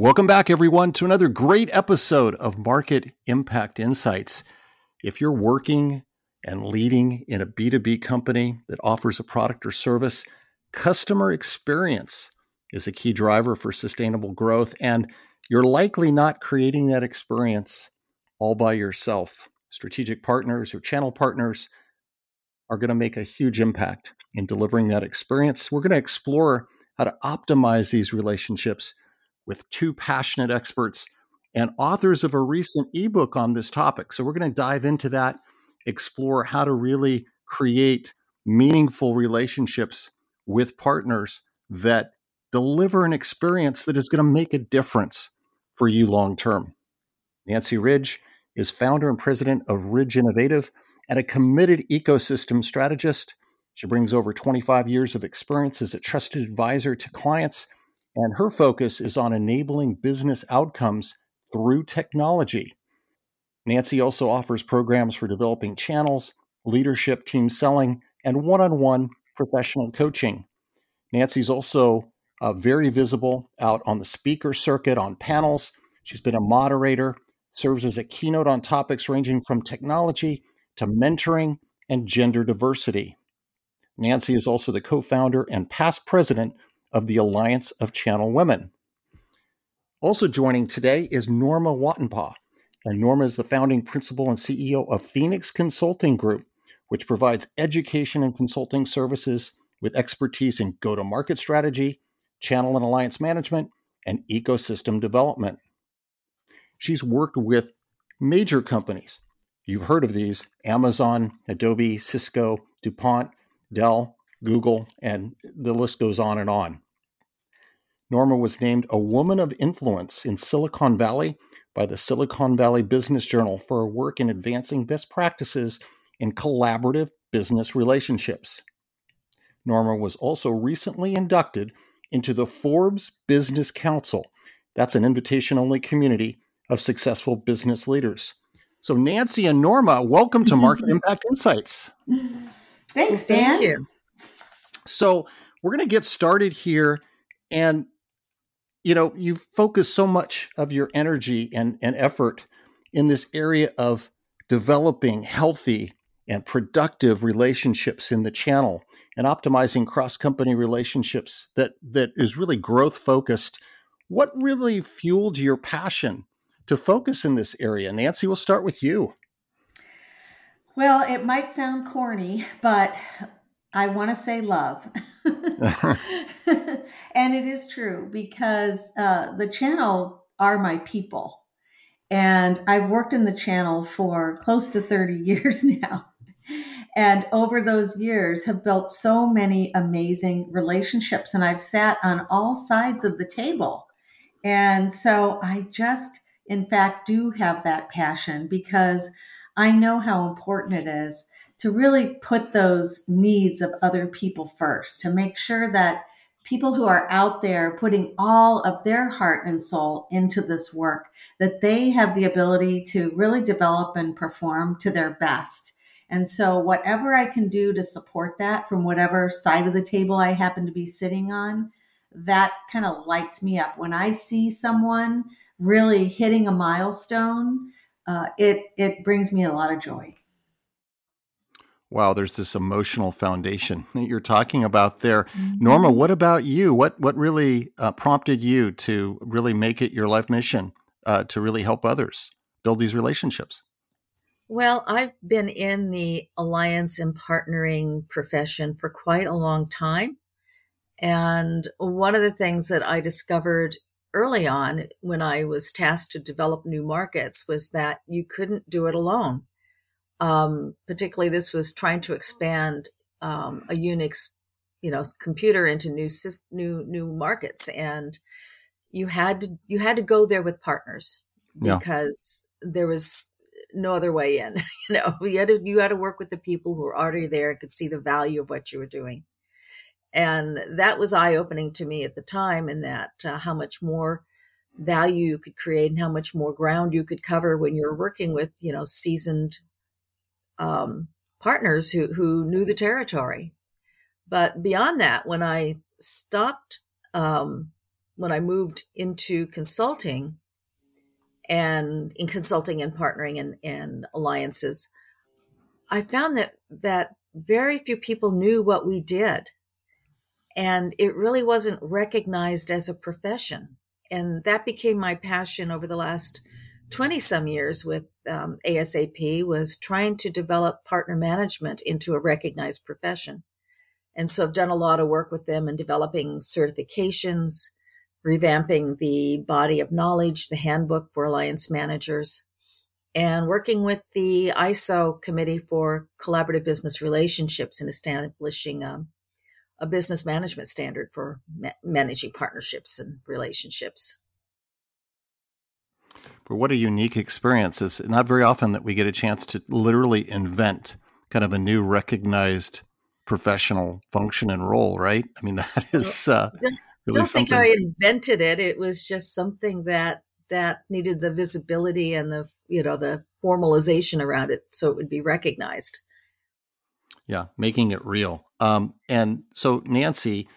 Welcome back, everyone, to another great episode of Market Impact Insights. If you're working and leading in a B2B company that offers a product or service, customer experience is a key driver for sustainable growth, and you're likely not creating that experience all by yourself. Strategic partners or channel partners are going to make a huge impact in delivering that experience. We're going to explore how to optimize these relationships with two passionate experts and authors of a recent ebook on this topic. So we're going to dive into that, explore how to really create meaningful relationships with partners that deliver an experience that is going to make a difference for you long term. Nancy Ridge is founder and president of Ridge Innovative and a committed ecosystem strategist. She brings over 25 years of experience as a trusted advisor to clients and her focus is on enabling business outcomes through technology. Nancy also offers programs for developing channels, leadership, team selling, and one on one professional coaching. Nancy's also uh, very visible out on the speaker circuit on panels. She's been a moderator, serves as a keynote on topics ranging from technology to mentoring and gender diversity. Nancy is also the co founder and past president of the Alliance of Channel Women. Also joining today is Norma Watenpaugh. And Norma is the founding principal and CEO of Phoenix Consulting Group, which provides education and consulting services with expertise in go to market strategy, channel and alliance management, and ecosystem development. She's worked with major companies. You've heard of these Amazon, Adobe, Cisco, DuPont, Dell, Google, and the list goes on and on. Norma was named a woman of influence in Silicon Valley by the Silicon Valley Business Journal for her work in advancing best practices in collaborative business relationships. Norma was also recently inducted into the Forbes Business Council. That's an invitation only community of successful business leaders. So, Nancy and Norma, welcome to Market Impact Insights. Thanks, Dan. Thank you. So we're going to get started here. And, you know, you've focused so much of your energy and, and effort in this area of developing healthy and productive relationships in the channel and optimizing cross company relationships that, that is really growth focused. What really fueled your passion to focus in this area? Nancy, we'll start with you. Well, it might sound corny, but I want to say love. and it is true because uh, the channel are my people. And I've worked in the channel for close to 30 years now. And over those years have built so many amazing relationships and I've sat on all sides of the table. And so I just in fact do have that passion because I know how important it is to really put those needs of other people first, to make sure that people who are out there putting all of their heart and soul into this work, that they have the ability to really develop and perform to their best. And so, whatever I can do to support that from whatever side of the table I happen to be sitting on, that kind of lights me up. When I see someone really hitting a milestone, uh, it it brings me a lot of joy. Wow, there's this emotional foundation that you're talking about there. Mm-hmm. Norma, what about you? What what really uh, prompted you to really make it your life mission uh, to really help others build these relationships? Well, I've been in the alliance and partnering profession for quite a long time. And one of the things that I discovered early on when I was tasked to develop new markets was that you couldn't do it alone um, particularly, this was trying to expand um, a Unix, you know, computer into new new new markets, and you had to you had to go there with partners because yeah. there was no other way in. you know, you had to you had to work with the people who were already there and could see the value of what you were doing. And that was eye opening to me at the time, in that uh, how much more value you could create and how much more ground you could cover when you were working with, you know, seasoned um, partners who, who knew the territory. But beyond that, when I stopped, um, when I moved into consulting and in consulting and partnering and, and alliances, I found that, that very few people knew what we did and it really wasn't recognized as a profession. And that became my passion over the last 20 some years with um, ASAP was trying to develop partner management into a recognized profession. And so I've done a lot of work with them in developing certifications, revamping the body of knowledge, the handbook for alliance managers, and working with the ISO committee for collaborative business relationships and establishing um, a business management standard for ma- managing partnerships and relationships. But what a unique experience. It's not very often that we get a chance to literally invent kind of a new recognized professional function and role, right? I mean, that is uh, really I don't something. think I invented it. It was just something that that needed the visibility and the you know the formalization around it so it would be recognized. Yeah, making it real. Um, and so, Nancy,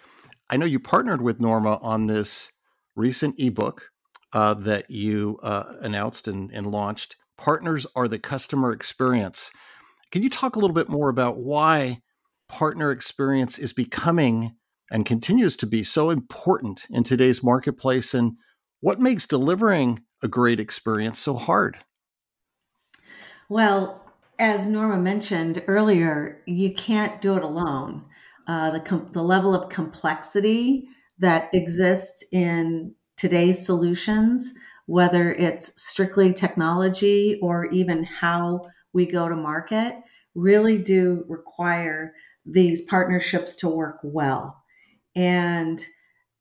I know you partnered with Norma on this recent ebook uh, that you uh, announced and, and launched. Partners are the customer experience. Can you talk a little bit more about why partner experience is becoming and continues to be so important in today's marketplace and what makes delivering a great experience so hard? Well, as Norma mentioned earlier, you can't do it alone. Uh, the, com- the level of complexity that exists in today's solutions, whether it's strictly technology or even how we go to market, really do require these partnerships to work well. And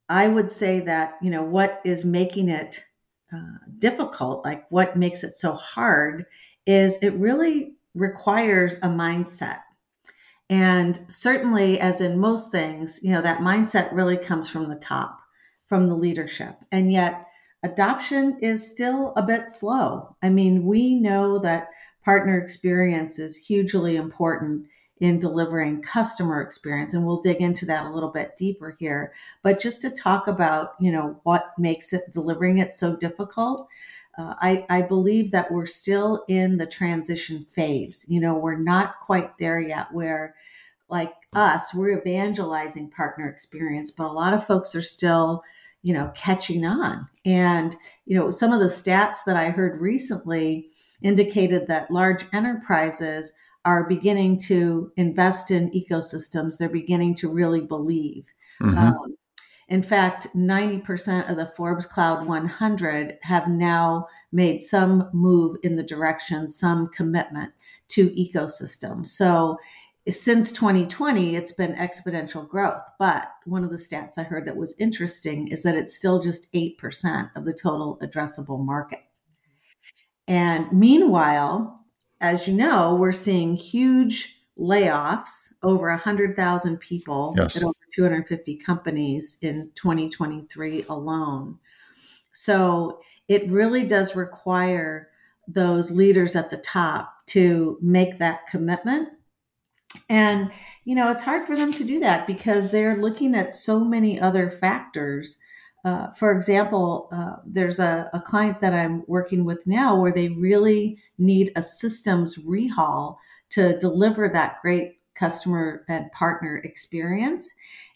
I would say that, you know, what is making it uh, difficult, like what makes it so hard, is it really requires a mindset. And certainly, as in most things, you know, that mindset really comes from the top, from the leadership. And yet, adoption is still a bit slow. I mean, we know that partner experience is hugely important in delivering customer experience and we'll dig into that a little bit deeper here but just to talk about you know what makes it delivering it so difficult uh, I, I believe that we're still in the transition phase. You know, we're not quite there yet where, like us, we're evangelizing partner experience, but a lot of folks are still, you know, catching on. And, you know, some of the stats that I heard recently indicated that large enterprises are beginning to invest in ecosystems. They're beginning to really believe. Mm-hmm. Um, in fact, 90% of the Forbes Cloud 100 have now made some move in the direction, some commitment to ecosystem. So since 2020, it's been exponential growth. But one of the stats I heard that was interesting is that it's still just 8% of the total addressable market. And meanwhile, as you know, we're seeing huge layoffs, over 100,000 people yes. at over 250 companies in 2023 alone. So it really does require those leaders at the top to make that commitment. And, you know, it's hard for them to do that because they're looking at so many other factors. Uh, for example, uh, there's a, a client that I'm working with now where they really need a systems rehaul to deliver that great customer and partner experience.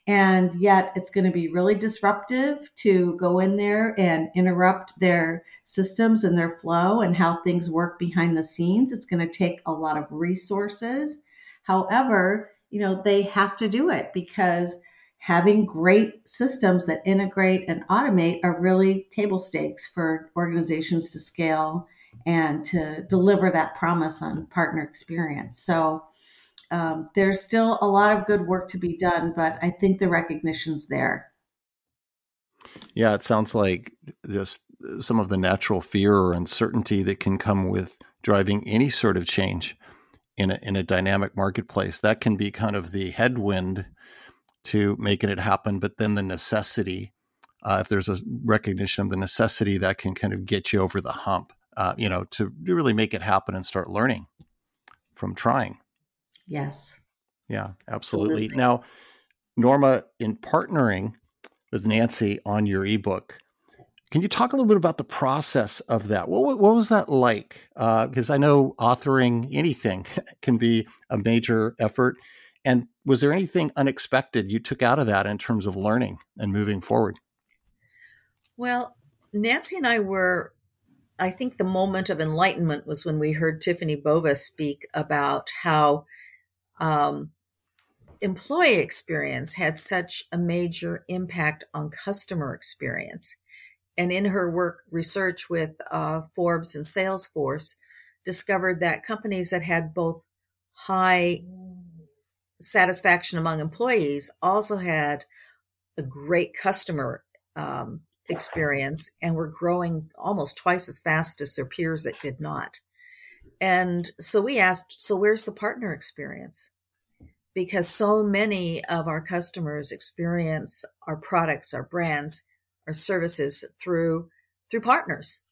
And yet it's going to be really disruptive to go in there and interrupt their systems and their flow and how things work behind the scenes. It's going to take a lot of resources. However, you know, they have to do it because having great systems that integrate and automate are really table stakes for organizations to scale and to deliver that promise on partner experience. So um, there's still a lot of good work to be done, but I think the recognition's there. Yeah, it sounds like just some of the natural fear or uncertainty that can come with driving any sort of change in a, in a dynamic marketplace. That can be kind of the headwind to making it happen, but then the necessity, uh, if there's a recognition of the necessity, that can kind of get you over the hump, uh, you know, to really make it happen and start learning from trying. Yes. Yeah, absolutely. absolutely. Now, Norma, in partnering with Nancy on your ebook, can you talk a little bit about the process of that? What, what was that like? Because uh, I know authoring anything can be a major effort. And was there anything unexpected you took out of that in terms of learning and moving forward? Well, Nancy and I were, I think the moment of enlightenment was when we heard Tiffany Bova speak about how um, employee experience had such a major impact on customer experience. And in her work research with uh, Forbes and Salesforce, discovered that companies that had both high satisfaction among employees also had a great customer um, experience and were growing almost twice as fast as their peers that did not. And so we asked, so where's the partner experience? because so many of our customers experience our products, our brands, our services through through partners.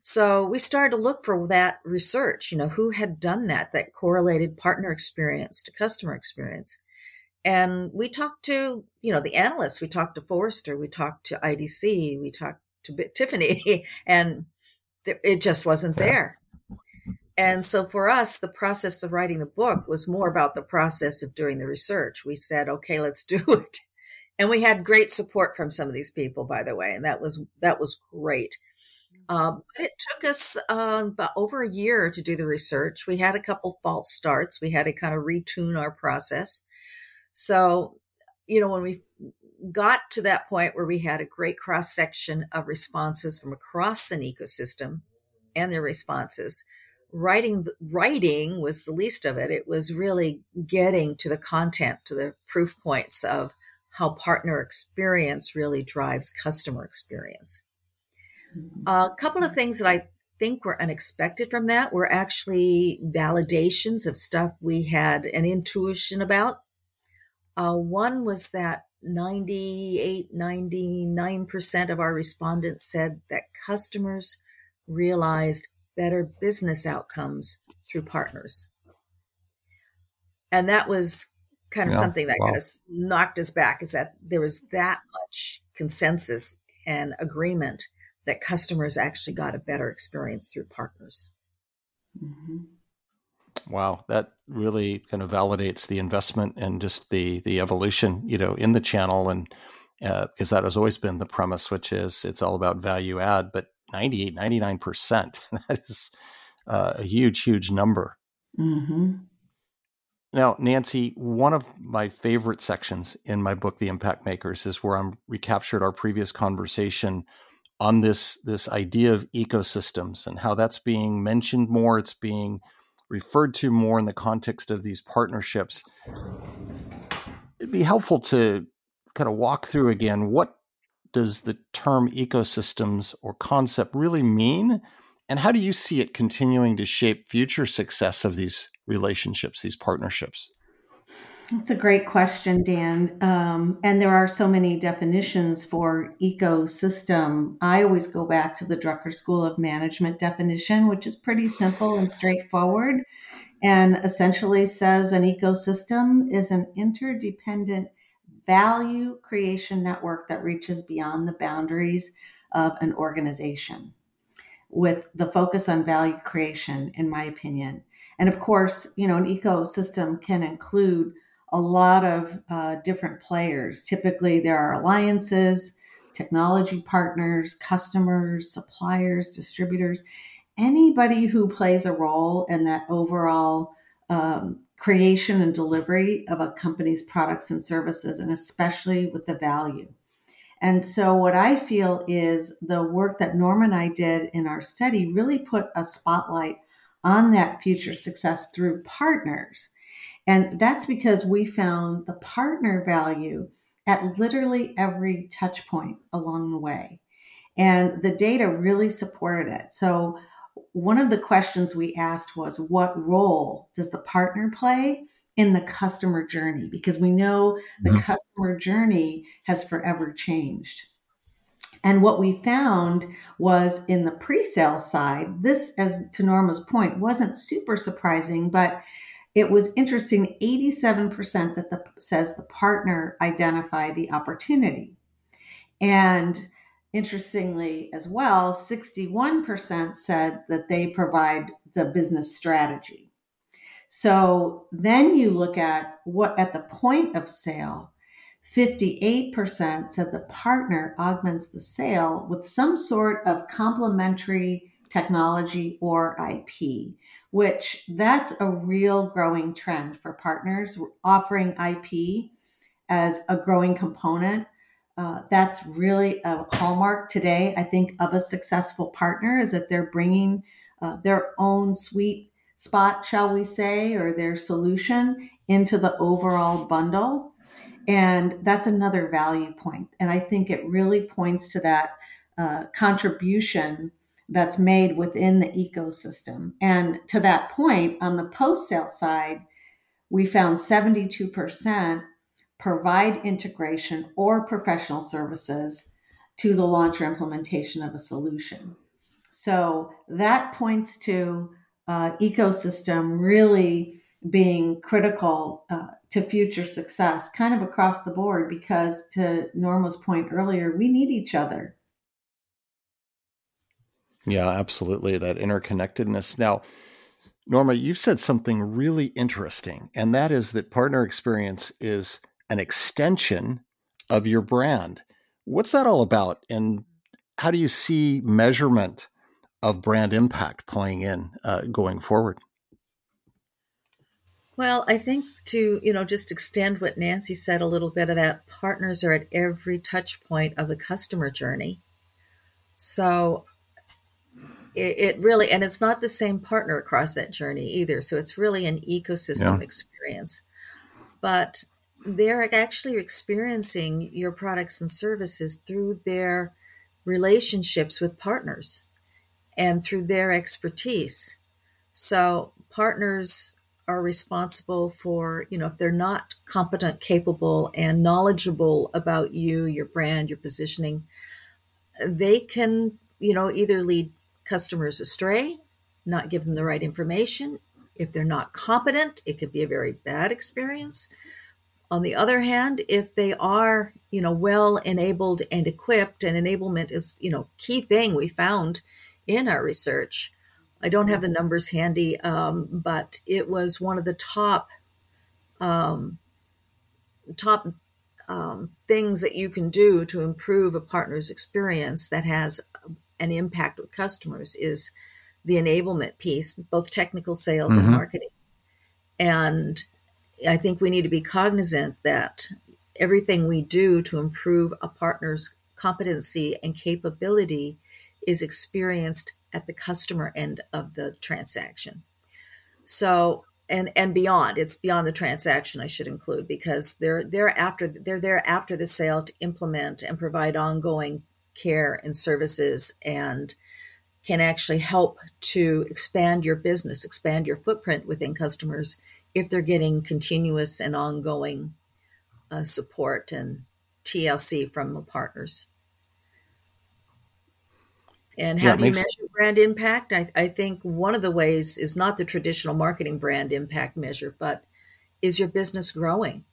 So we started to look for that research, you know, who had done that, that correlated partner experience to customer experience. And we talked to, you know, the analysts, we talked to Forrester, we talked to IDC, we talked to Tiffany, and it just wasn't there. And so for us, the process of writing the book was more about the process of doing the research. We said, okay, let's do it. And we had great support from some of these people, by the way, and that was that was great. Um, but it took us uh, about over a year to do the research. We had a couple false starts. We had to kind of retune our process. So, you know, when we got to that point where we had a great cross section of responses from across an ecosystem and their responses, writing writing was the least of it it was really getting to the content to the proof points of how partner experience really drives customer experience mm-hmm. a couple of things that i think were unexpected from that were actually validations of stuff we had an intuition about uh, one was that 98 99% of our respondents said that customers realized better business outcomes through partners. And that was kind of yeah, something that wow. kind of knocked us back is that there was that much consensus and agreement that customers actually got a better experience through partners. Mm-hmm. Wow, that really kind of validates the investment and just the the evolution, you know, in the channel, and because uh, that has always been the premise, which is it's all about value add. But 98, 99%. That is uh, a huge, huge number. Mm-hmm. Now, Nancy, one of my favorite sections in my book, The Impact Makers, is where I'm recaptured our previous conversation on this this idea of ecosystems and how that's being mentioned more. It's being referred to more in the context of these partnerships. It'd be helpful to kind of walk through again what does the term ecosystems or concept really mean? And how do you see it continuing to shape future success of these relationships, these partnerships? That's a great question, Dan. Um, and there are so many definitions for ecosystem. I always go back to the Drucker School of Management definition, which is pretty simple and straightforward and essentially says an ecosystem is an interdependent value creation network that reaches beyond the boundaries of an organization with the focus on value creation, in my opinion. And of course, you know, an ecosystem can include a lot of uh, different players. Typically, there are alliances, technology partners, customers, suppliers, distributors, anybody who plays a role in that overall um, creation and delivery of a company's products and services, and especially with the value. And so, what I feel is the work that Norma and I did in our study really put a spotlight on that future success through partners. And that's because we found the partner value at literally every touch point along the way. And the data really supported it. So, one of the questions we asked was what role does the partner play in the customer journey? Because we know the mm-hmm. customer journey has forever changed. And what we found was in the pre sale side, this, as to Norma's point, wasn't super surprising, but it was interesting 87% that the, says the partner identify the opportunity. And interestingly as well, 61% said that they provide the business strategy. So then you look at what at the point of sale, 58% said the partner augments the sale with some sort of complementary technology or IP, which that's a real growing trend for partners. Offering IP as a growing component. Uh, that's really a hallmark today, I think, of a successful partner is that they're bringing uh, their own sweet spot, shall we say, or their solution into the overall bundle. And that's another value point. And I think it really points to that uh, contribution that's made within the ecosystem. And to that point, on the post sale side, we found 72% provide integration or professional services to the launch or implementation of a solution. So that points to uh, ecosystem really being critical uh, to future success, kind of across the board, because to Norma's point earlier, we need each other. Yeah, absolutely. That interconnectedness. Now, Norma, you've said something really interesting, and that is that partner experience is an extension of your brand. What's that all about? And how do you see measurement of brand impact playing in uh, going forward? Well, I think to, you know, just extend what Nancy said a little bit of that partners are at every touch point of the customer journey. So it, it, really and it's not the same partner across that journey either so it's really an ecosystem yeah. experience but they're actually experiencing your products and services through their relationships with partners and through their expertise so partners are responsible for you know if they're not competent capable and knowledgeable about you your brand your positioning they can you know either lead customers astray, not give them the right information. If they're not competent, it could be a very bad experience. On the other hand, if they are, you know, well enabled and equipped, and enablement is, you know, key thing we found in our research. I don't have the numbers handy, um, but it was one of the top um, top um, things that you can do to improve a partner's experience that has an impact with customers is the enablement piece, both technical sales mm-hmm. and marketing. And I think we need to be cognizant that everything we do to improve a partner's competency and capability is experienced at the customer end of the transaction. So and and beyond, it's beyond the transaction I should include because they're they're after they're there after the sale to implement and provide ongoing care and services and can actually help to expand your business, expand your footprint within customers if they're getting continuous and ongoing uh, support and TLC from the partners. And how yeah, do you makes- measure brand impact? I, I think one of the ways is not the traditional marketing brand impact measure, but is your business growing?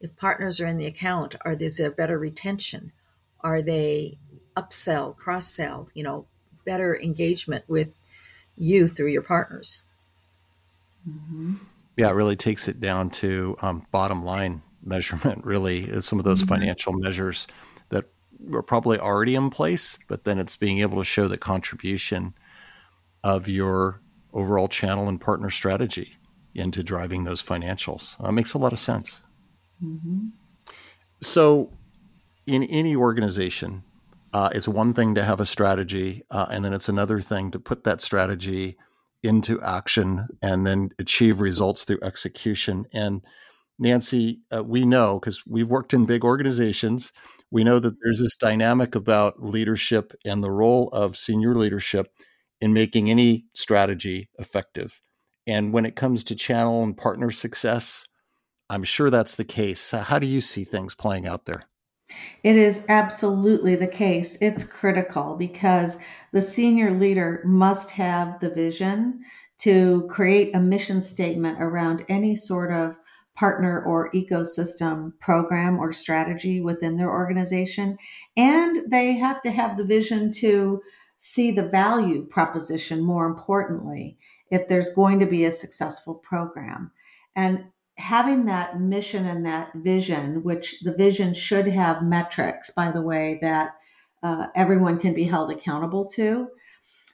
If partners are in the account, are there better retention? Are they upsell, cross sell, you know, better engagement with you through your partners. Mm-hmm. Yeah, it really takes it down to um, bottom line measurement, really, some of those mm-hmm. financial measures that were probably already in place, but then it's being able to show the contribution of your overall channel and partner strategy into driving those financials. Uh, makes a lot of sense. Mm-hmm. So, in any organization, uh, it's one thing to have a strategy, uh, and then it's another thing to put that strategy into action and then achieve results through execution. And Nancy, uh, we know because we've worked in big organizations, we know that there's this dynamic about leadership and the role of senior leadership in making any strategy effective. And when it comes to channel and partner success, I'm sure that's the case. How do you see things playing out there? It is absolutely the case. It's critical because the senior leader must have the vision to create a mission statement around any sort of partner or ecosystem program or strategy within their organization. And they have to have the vision to see the value proposition more importantly if there's going to be a successful program. And having that mission and that vision, which the vision should have metrics, by the way, that uh, everyone can be held accountable to.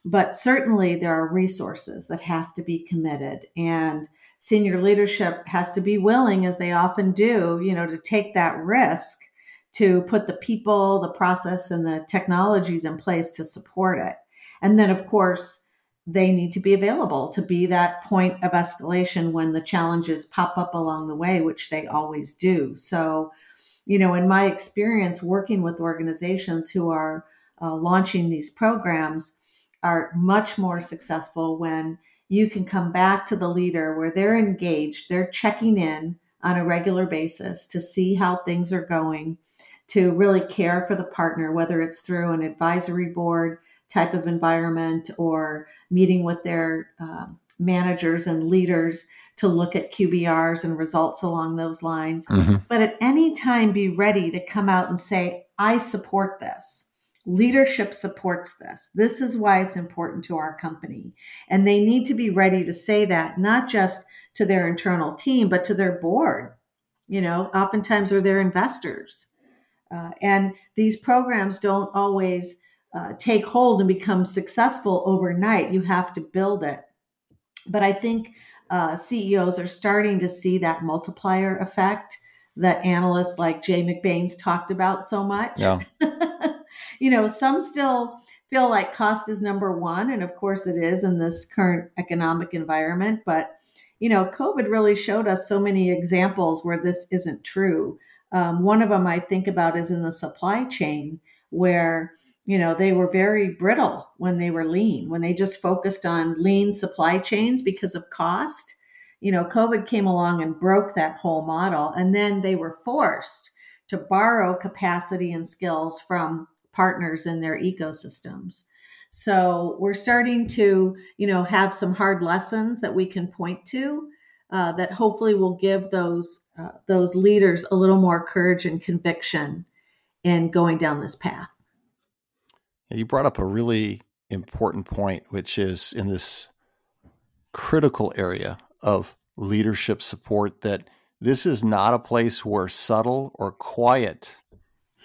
But certainly there are resources that have to be committed. And senior leadership has to be willing, as they often do, you know, to take that risk to put the people, the process, and the technologies in place to support it. And then, of course, they need to be available to be that point of escalation when the challenges pop up along the way, which they always do. So, you know, in my experience working with organizations who are uh, launching these programs, are much more successful when you can come back to the leader where they're engaged, they're checking in on a regular basis to see how things are going, to really care for the partner, whether it's through an advisory board type of environment or meeting with their um, managers and leaders to look at QBRs and results along those lines. Mm-hmm. But at any time, be ready to come out and say, I support this. Leadership supports this. This is why it's important to our company. And they need to be ready to say that, not just to their internal team, but to their board. You know, oftentimes are their investors. Uh, and these programs don't always uh, take hold and become successful overnight. You have to build it. But I think uh, CEOs are starting to see that multiplier effect that analysts like Jay McBain's talked about so much. Yeah. you know, some still feel like cost is number one. And of course it is in this current economic environment. But, you know, COVID really showed us so many examples where this isn't true. Um, one of them I think about is in the supply chain, where you know they were very brittle when they were lean when they just focused on lean supply chains because of cost you know covid came along and broke that whole model and then they were forced to borrow capacity and skills from partners in their ecosystems. So we're starting to you know have some hard lessons that we can point to uh, that hopefully will give those uh, those leaders a little more courage and conviction in going down this path. You brought up a really important point, which is in this critical area of leadership support that this is not a place where subtle or quiet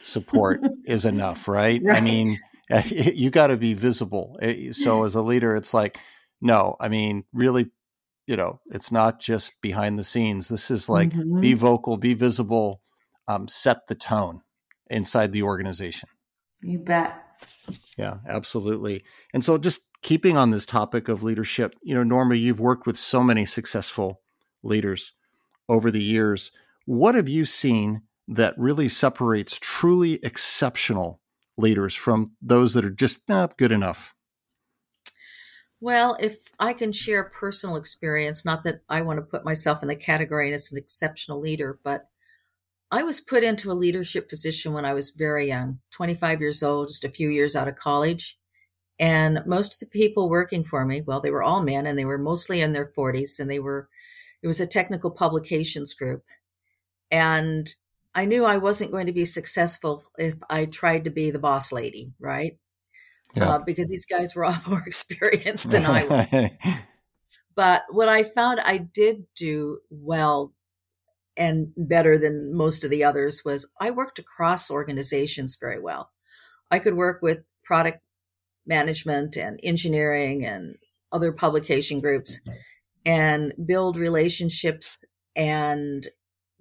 support is enough, right? right? I mean, you got to be visible. Eh, so as a leader, it's like, no, I mean, really, you know, it's not just behind the scenes. This is like mm-hmm. be vocal, be visible, um, set the tone inside the organization. You bet. Yeah, absolutely. And so just keeping on this topic of leadership, you know, Norma, you've worked with so many successful leaders over the years. What have you seen that really separates truly exceptional leaders from those that are just not good enough? Well, if I can share personal experience, not that I want to put myself in the category as an exceptional leader, but I was put into a leadership position when I was very young, 25 years old, just a few years out of college. And most of the people working for me, well, they were all men and they were mostly in their 40s and they were, it was a technical publications group. And I knew I wasn't going to be successful if I tried to be the boss lady, right? Yeah. Uh, because these guys were all more experienced than I was. but what I found I did do well and better than most of the others was I worked across organizations very well. I could work with product management and engineering and other publication groups and build relationships and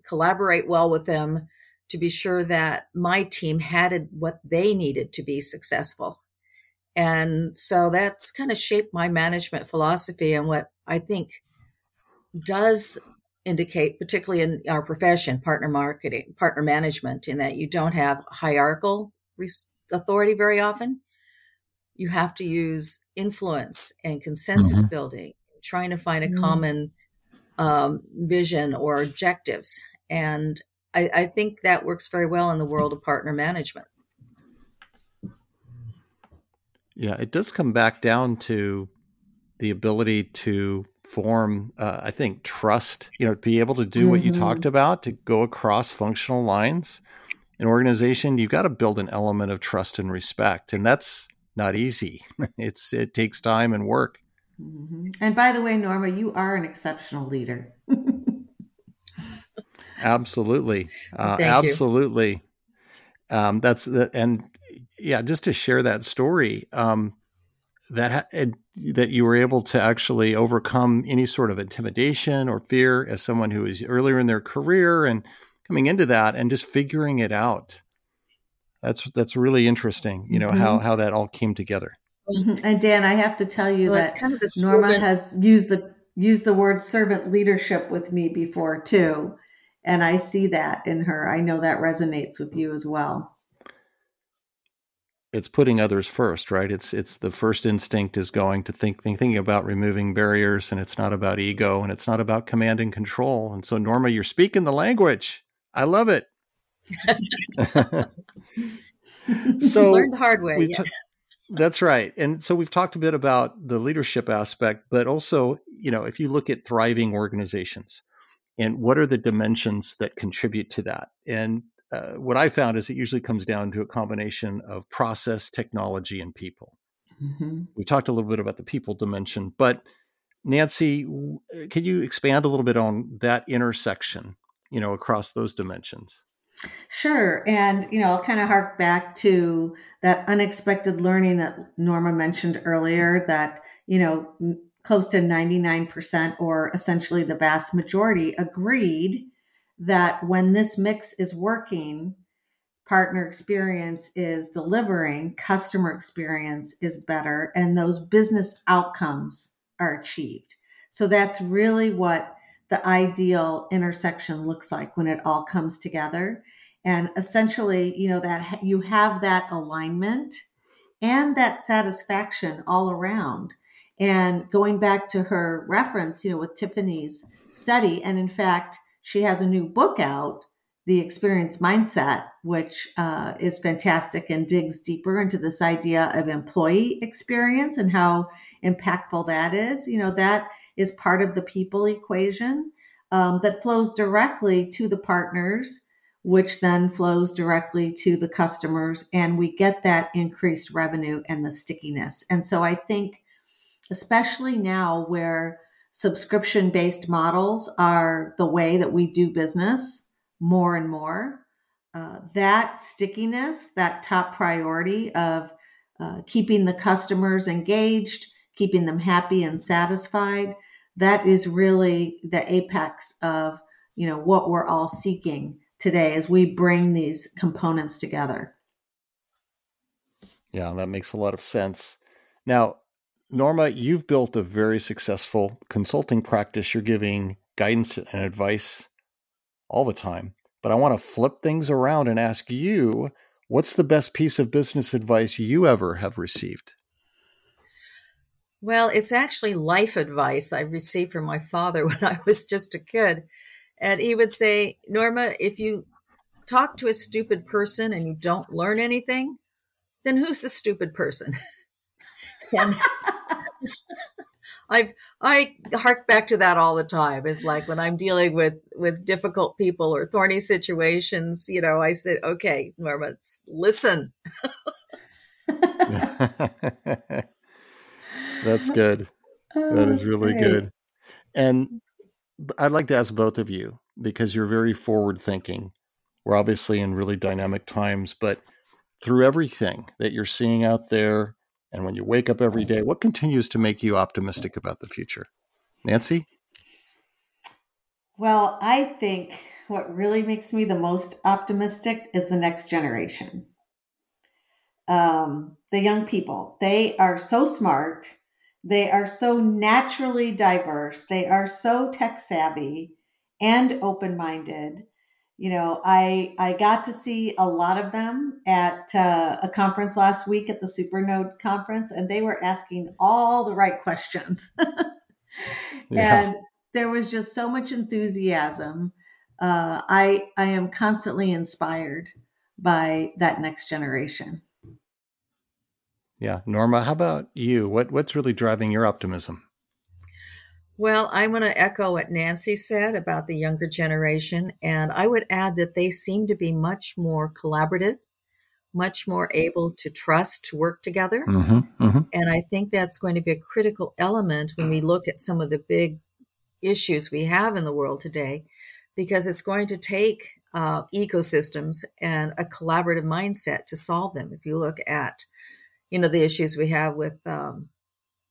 collaborate well with them to be sure that my team had what they needed to be successful. And so that's kind of shaped my management philosophy and what I think does indicate, particularly in our profession, partner marketing, partner management, in that you don't have hierarchical authority very often. You have to use influence and consensus mm-hmm. building, trying to find a mm-hmm. common um, vision or objectives. And I, I think that works very well in the world of partner management. Yeah, it does come back down to the ability to form, uh, I think, trust, you know, be able to do mm-hmm. what you talked mm-hmm. about, to go across functional lines. An organization, you've got to build an element of trust and respect. And that's not easy. It's it takes time and work. Mm-hmm. And by the way, Norma, you are an exceptional leader. Absolutely, uh, absolutely. Um, that's the and yeah, just to share that story. Um, that ha- that you were able to actually overcome any sort of intimidation or fear as someone who is earlier in their career and coming into that and just figuring it out. That's that's really interesting. You know mm-hmm. how how that all came together. Mm-hmm. And Dan, I have to tell you well, that kind of Norma servant. has used the used the word servant leadership with me before too, and I see that in her. I know that resonates with you as well it's putting others first, right? It's it's the first instinct is going to think, think thinking about removing barriers, and it's not about ego, and it's not about command and control. And so, Norma, you're speaking the language. I love it. so learned the hard way. Yeah. T- that's right. And so we've talked a bit about the leadership aspect, but also, you know, if you look at thriving organizations and what are the dimensions that contribute to that? And uh, what I found is it usually comes down to a combination of process, technology, and people. Mm-hmm. We talked a little bit about the people dimension, but Nancy, uh, can you expand a little bit on that intersection, you know, across those dimensions? Sure. And, you know, I'll kind of hark back to that unexpected learning that Norma mentioned earlier that, you know, close to 99% or essentially the vast majority agreed that when this mix is working, partner experience is delivering, customer experience is better, and those business outcomes are achieved. So that's really what the ideal intersection looks like when it all comes together. And essentially, you know, that you have that alignment and that satisfaction all around. And going back to her reference, you know, with Tiffany's study, and in fact, she has a new book out, The Experience Mindset, which uh, is fantastic and digs deeper into this idea of employee experience and how impactful that is. You know, that is part of the people equation um, that flows directly to the partners, which then flows directly to the customers. And we get that increased revenue and the stickiness. And so I think, especially now where subscription based models are the way that we do business more and more. Uh, that stickiness, that top priority of uh, keeping the customers engaged, keeping them happy and satisfied, that is really the apex of you know what we're all seeking today as we bring these components together. Yeah, that makes a lot of sense. Now, Norma, you've built a very successful consulting practice. You're giving guidance and advice all the time. But I want to flip things around and ask you what's the best piece of business advice you ever have received? Well, it's actually life advice I received from my father when I was just a kid. And he would say, Norma, if you talk to a stupid person and you don't learn anything, then who's the stupid person? and I've I hark back to that all the time. It's like when I'm dealing with with difficult people or thorny situations, you know, I said, "Okay, Norma, listen." That's good. Oh, that is really great. good. And I'd like to ask both of you because you're very forward thinking. We're obviously in really dynamic times, but through everything that you're seeing out there, and when you wake up every day, what continues to make you optimistic about the future? Nancy? Well, I think what really makes me the most optimistic is the next generation. Um, the young people, they are so smart. They are so naturally diverse. They are so tech savvy. and open minded. You know, I I got to see a lot of them at uh, a conference last week at the Supernode conference, and they were asking all the right questions. yeah. And there was just so much enthusiasm. Uh, I I am constantly inspired by that next generation. Yeah, Norma, how about you? What what's really driving your optimism? Well, I'm going to echo what Nancy said about the younger generation, and I would add that they seem to be much more collaborative, much more able to trust to work together. Mm-hmm, mm-hmm. And I think that's going to be a critical element when we look at some of the big issues we have in the world today, because it's going to take uh, ecosystems and a collaborative mindset to solve them. If you look at, you know, the issues we have with um,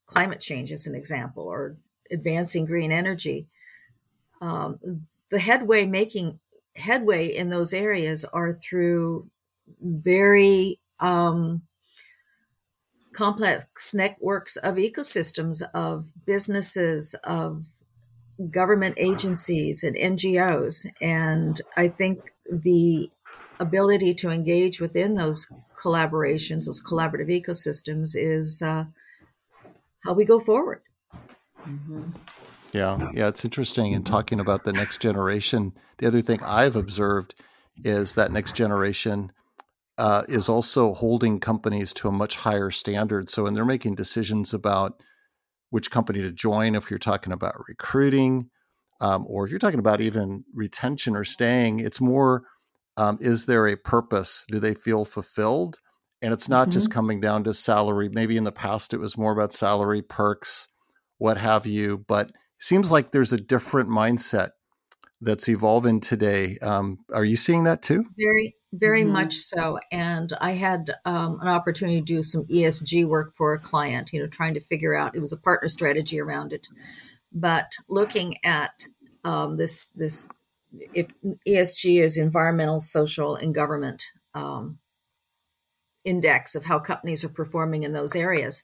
climate change as an example, or advancing green energy, um, the headway making headway in those areas are through very um, complex networks of ecosystems of businesses of government agencies and ngos and i think the ability to engage within those collaborations those collaborative ecosystems is uh, how we go forward Mm-hmm. Yeah, yeah, it's interesting. In talking about the next generation, the other thing I've observed is that next generation uh, is also holding companies to a much higher standard. So when they're making decisions about which company to join, if you're talking about recruiting, um, or if you're talking about even retention or staying, it's more um, is there a purpose? Do they feel fulfilled? And it's not mm-hmm. just coming down to salary. Maybe in the past it was more about salary, perks, what have you. But seems like there's a different mindset that's evolving today. Um, are you seeing that too? Very, very mm-hmm. much so. And I had um, an opportunity to do some ESG work for a client, you know, trying to figure out, it was a partner strategy around it. But looking at um, this, this, if ESG is environmental, social, and government um, index of how companies are performing in those areas.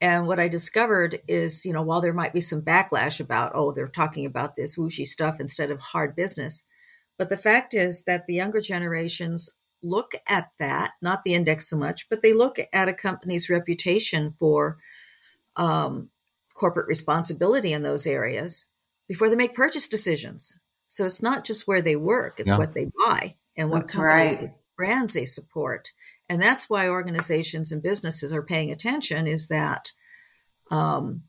And what I discovered is, you know, while there might be some backlash about, oh, they're talking about this whooshy stuff instead of hard business, but the fact is that the younger generations look at that, not the index so much, but they look at a company's reputation for um, corporate responsibility in those areas before they make purchase decisions. So it's not just where they work, it's yeah. what they buy and what That's companies right. brands they support and that's why organizations and businesses are paying attention is that um,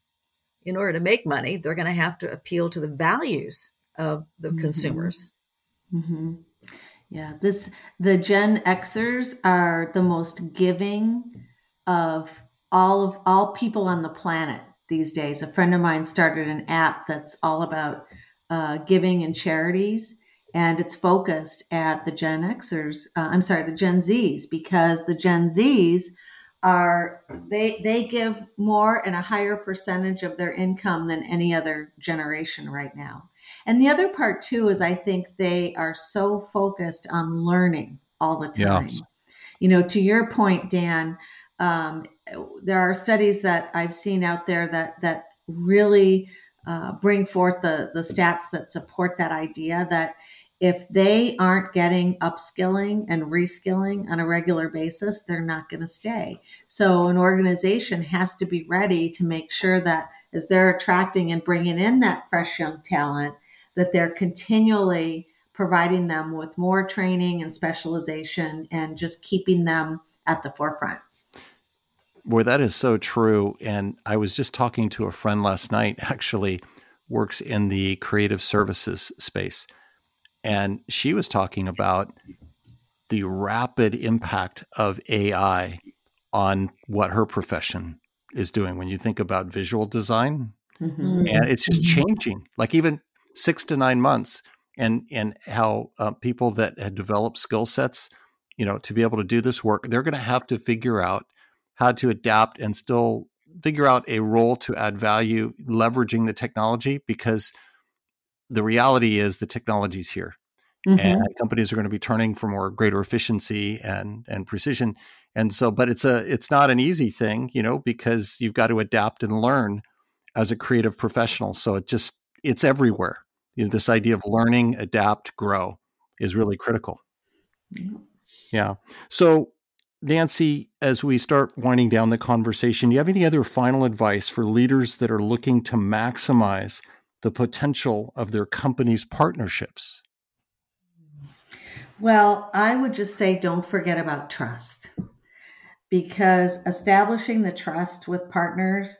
in order to make money they're going to have to appeal to the values of the mm-hmm. consumers mm-hmm. yeah this the gen xers are the most giving of all of all people on the planet these days a friend of mine started an app that's all about uh, giving and charities and it's focused at the Gen Xers. Uh, I'm sorry, the Gen Zs, because the Gen Zs are they they give more and a higher percentage of their income than any other generation right now. And the other part too is I think they are so focused on learning all the time. Yeah. You know, to your point, Dan, um, there are studies that I've seen out there that that really uh, bring forth the the stats that support that idea that if they aren't getting upskilling and reskilling on a regular basis, they're not going to stay. So an organization has to be ready to make sure that as they're attracting and bringing in that fresh young talent, that they're continually providing them with more training and specialization and just keeping them at the forefront. Boy, that is so true. And I was just talking to a friend last night, actually works in the creative services space and she was talking about the rapid impact of AI on what her profession is doing. When you think about visual design, mm-hmm. and it's just mm-hmm. changing, like even six to nine months, and and how uh, people that had developed skill sets, you know, to be able to do this work, they're going to have to figure out how to adapt and still figure out a role to add value, leveraging the technology because the reality is the technology is here. Mm-hmm. and companies are going to be turning for more greater efficiency and and precision and so but it's a it's not an easy thing you know because you've got to adapt and learn as a creative professional so it just it's everywhere You know, this idea of learning, adapt, grow is really critical. Yeah. yeah. So, Nancy, as we start winding down the conversation, do you have any other final advice for leaders that are looking to maximize the potential of their company's partnerships? Well, I would just say don't forget about trust because establishing the trust with partners,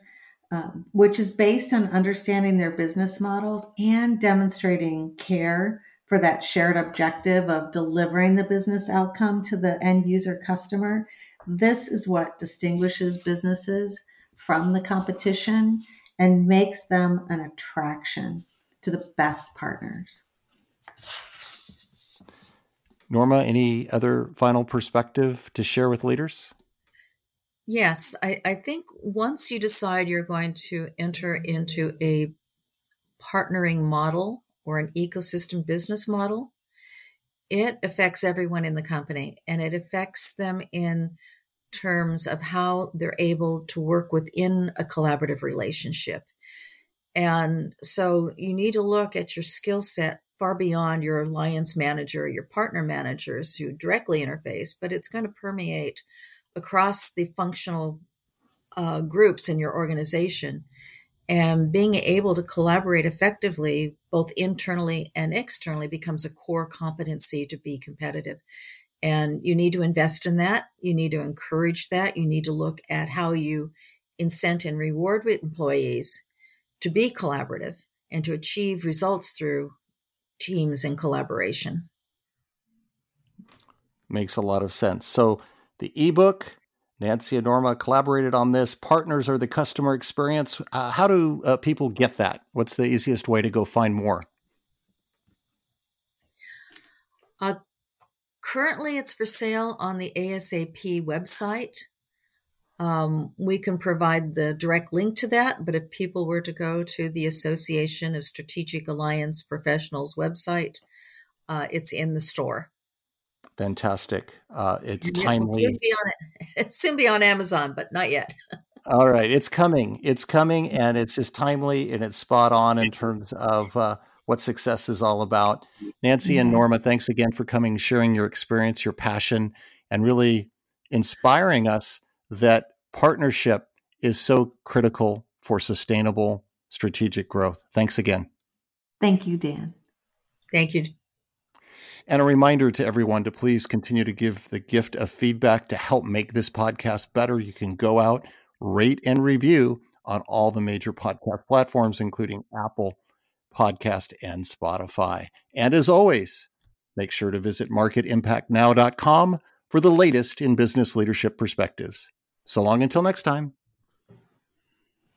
um, which is based on understanding their business models and demonstrating care for that shared objective of delivering the business outcome to the end user customer, this is what distinguishes businesses from the competition and makes them an attraction to the best partners. Norma, any other final perspective to share with leaders? Yes, I, I think once you decide you're going to enter into a partnering model or an ecosystem business model, it affects everyone in the company and it affects them in terms of how they're able to work within a collaborative relationship. And so you need to look at your skill set far beyond your alliance manager, your partner managers who directly interface, but it's going to permeate across the functional uh, groups in your organization. And being able to collaborate effectively, both internally and externally, becomes a core competency to be competitive. And you need to invest in that. You need to encourage that. You need to look at how you incent and reward employees to be collaborative and to achieve results through teams in collaboration. Makes a lot of sense. So the ebook, Nancy and Norma collaborated on this. Partners are the customer experience. Uh, how do uh, people get that? What's the easiest way to go find more? Uh, currently, it's for sale on the ASAP website. Um, we can provide the direct link to that, but if people were to go to the Association of Strategic Alliance Professionals website, uh, it's in the store. Fantastic. Uh, it's timely. Soon be, on, soon be on Amazon, but not yet. All right, it's coming. It's coming, and it's just timely and it's spot on in terms of uh, what success is all about. Nancy and Norma, thanks again for coming, sharing your experience, your passion, and really inspiring us that partnership is so critical for sustainable strategic growth. Thanks again. Thank you, Dan. Thank you. And a reminder to everyone to please continue to give the gift of feedback to help make this podcast better. You can go out, rate, and review on all the major podcast platforms, including Apple Podcast and Spotify. And as always, make sure to visit marketimpactnow.com for the latest in business leadership perspectives. So long until next time.